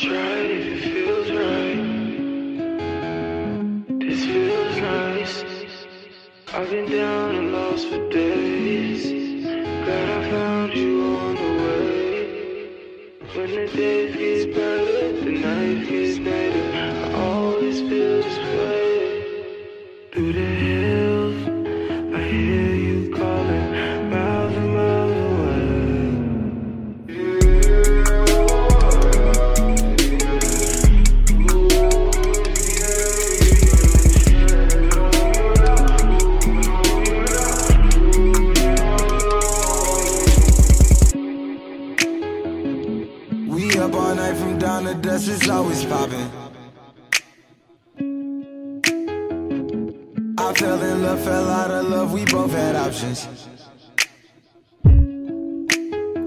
if it feels right. This feels nice. I've been down and lost for days. Up all night from dawn to dust, it's always popping. I fell in love, fell out of love, we both had options.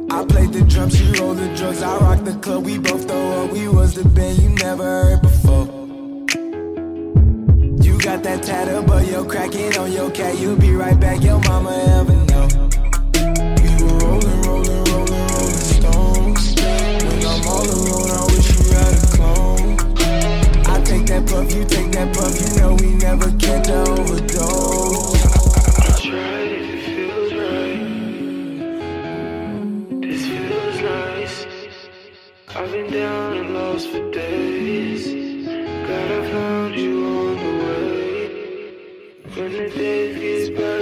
I played the drums, she rolled the drugs, I rocked the club, we both throw up. We was the band you never heard before. You got that tattoo, but you're cracking on your cat, you'll be right back, your mama ever I've been down and lost for days. Glad I found you on the way. When the days get brighter,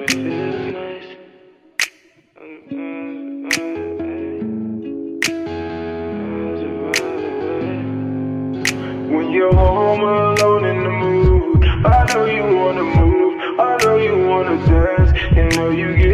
And miles away. When you're home alone in the mood, I know you wanna move, I know you wanna dance, know you get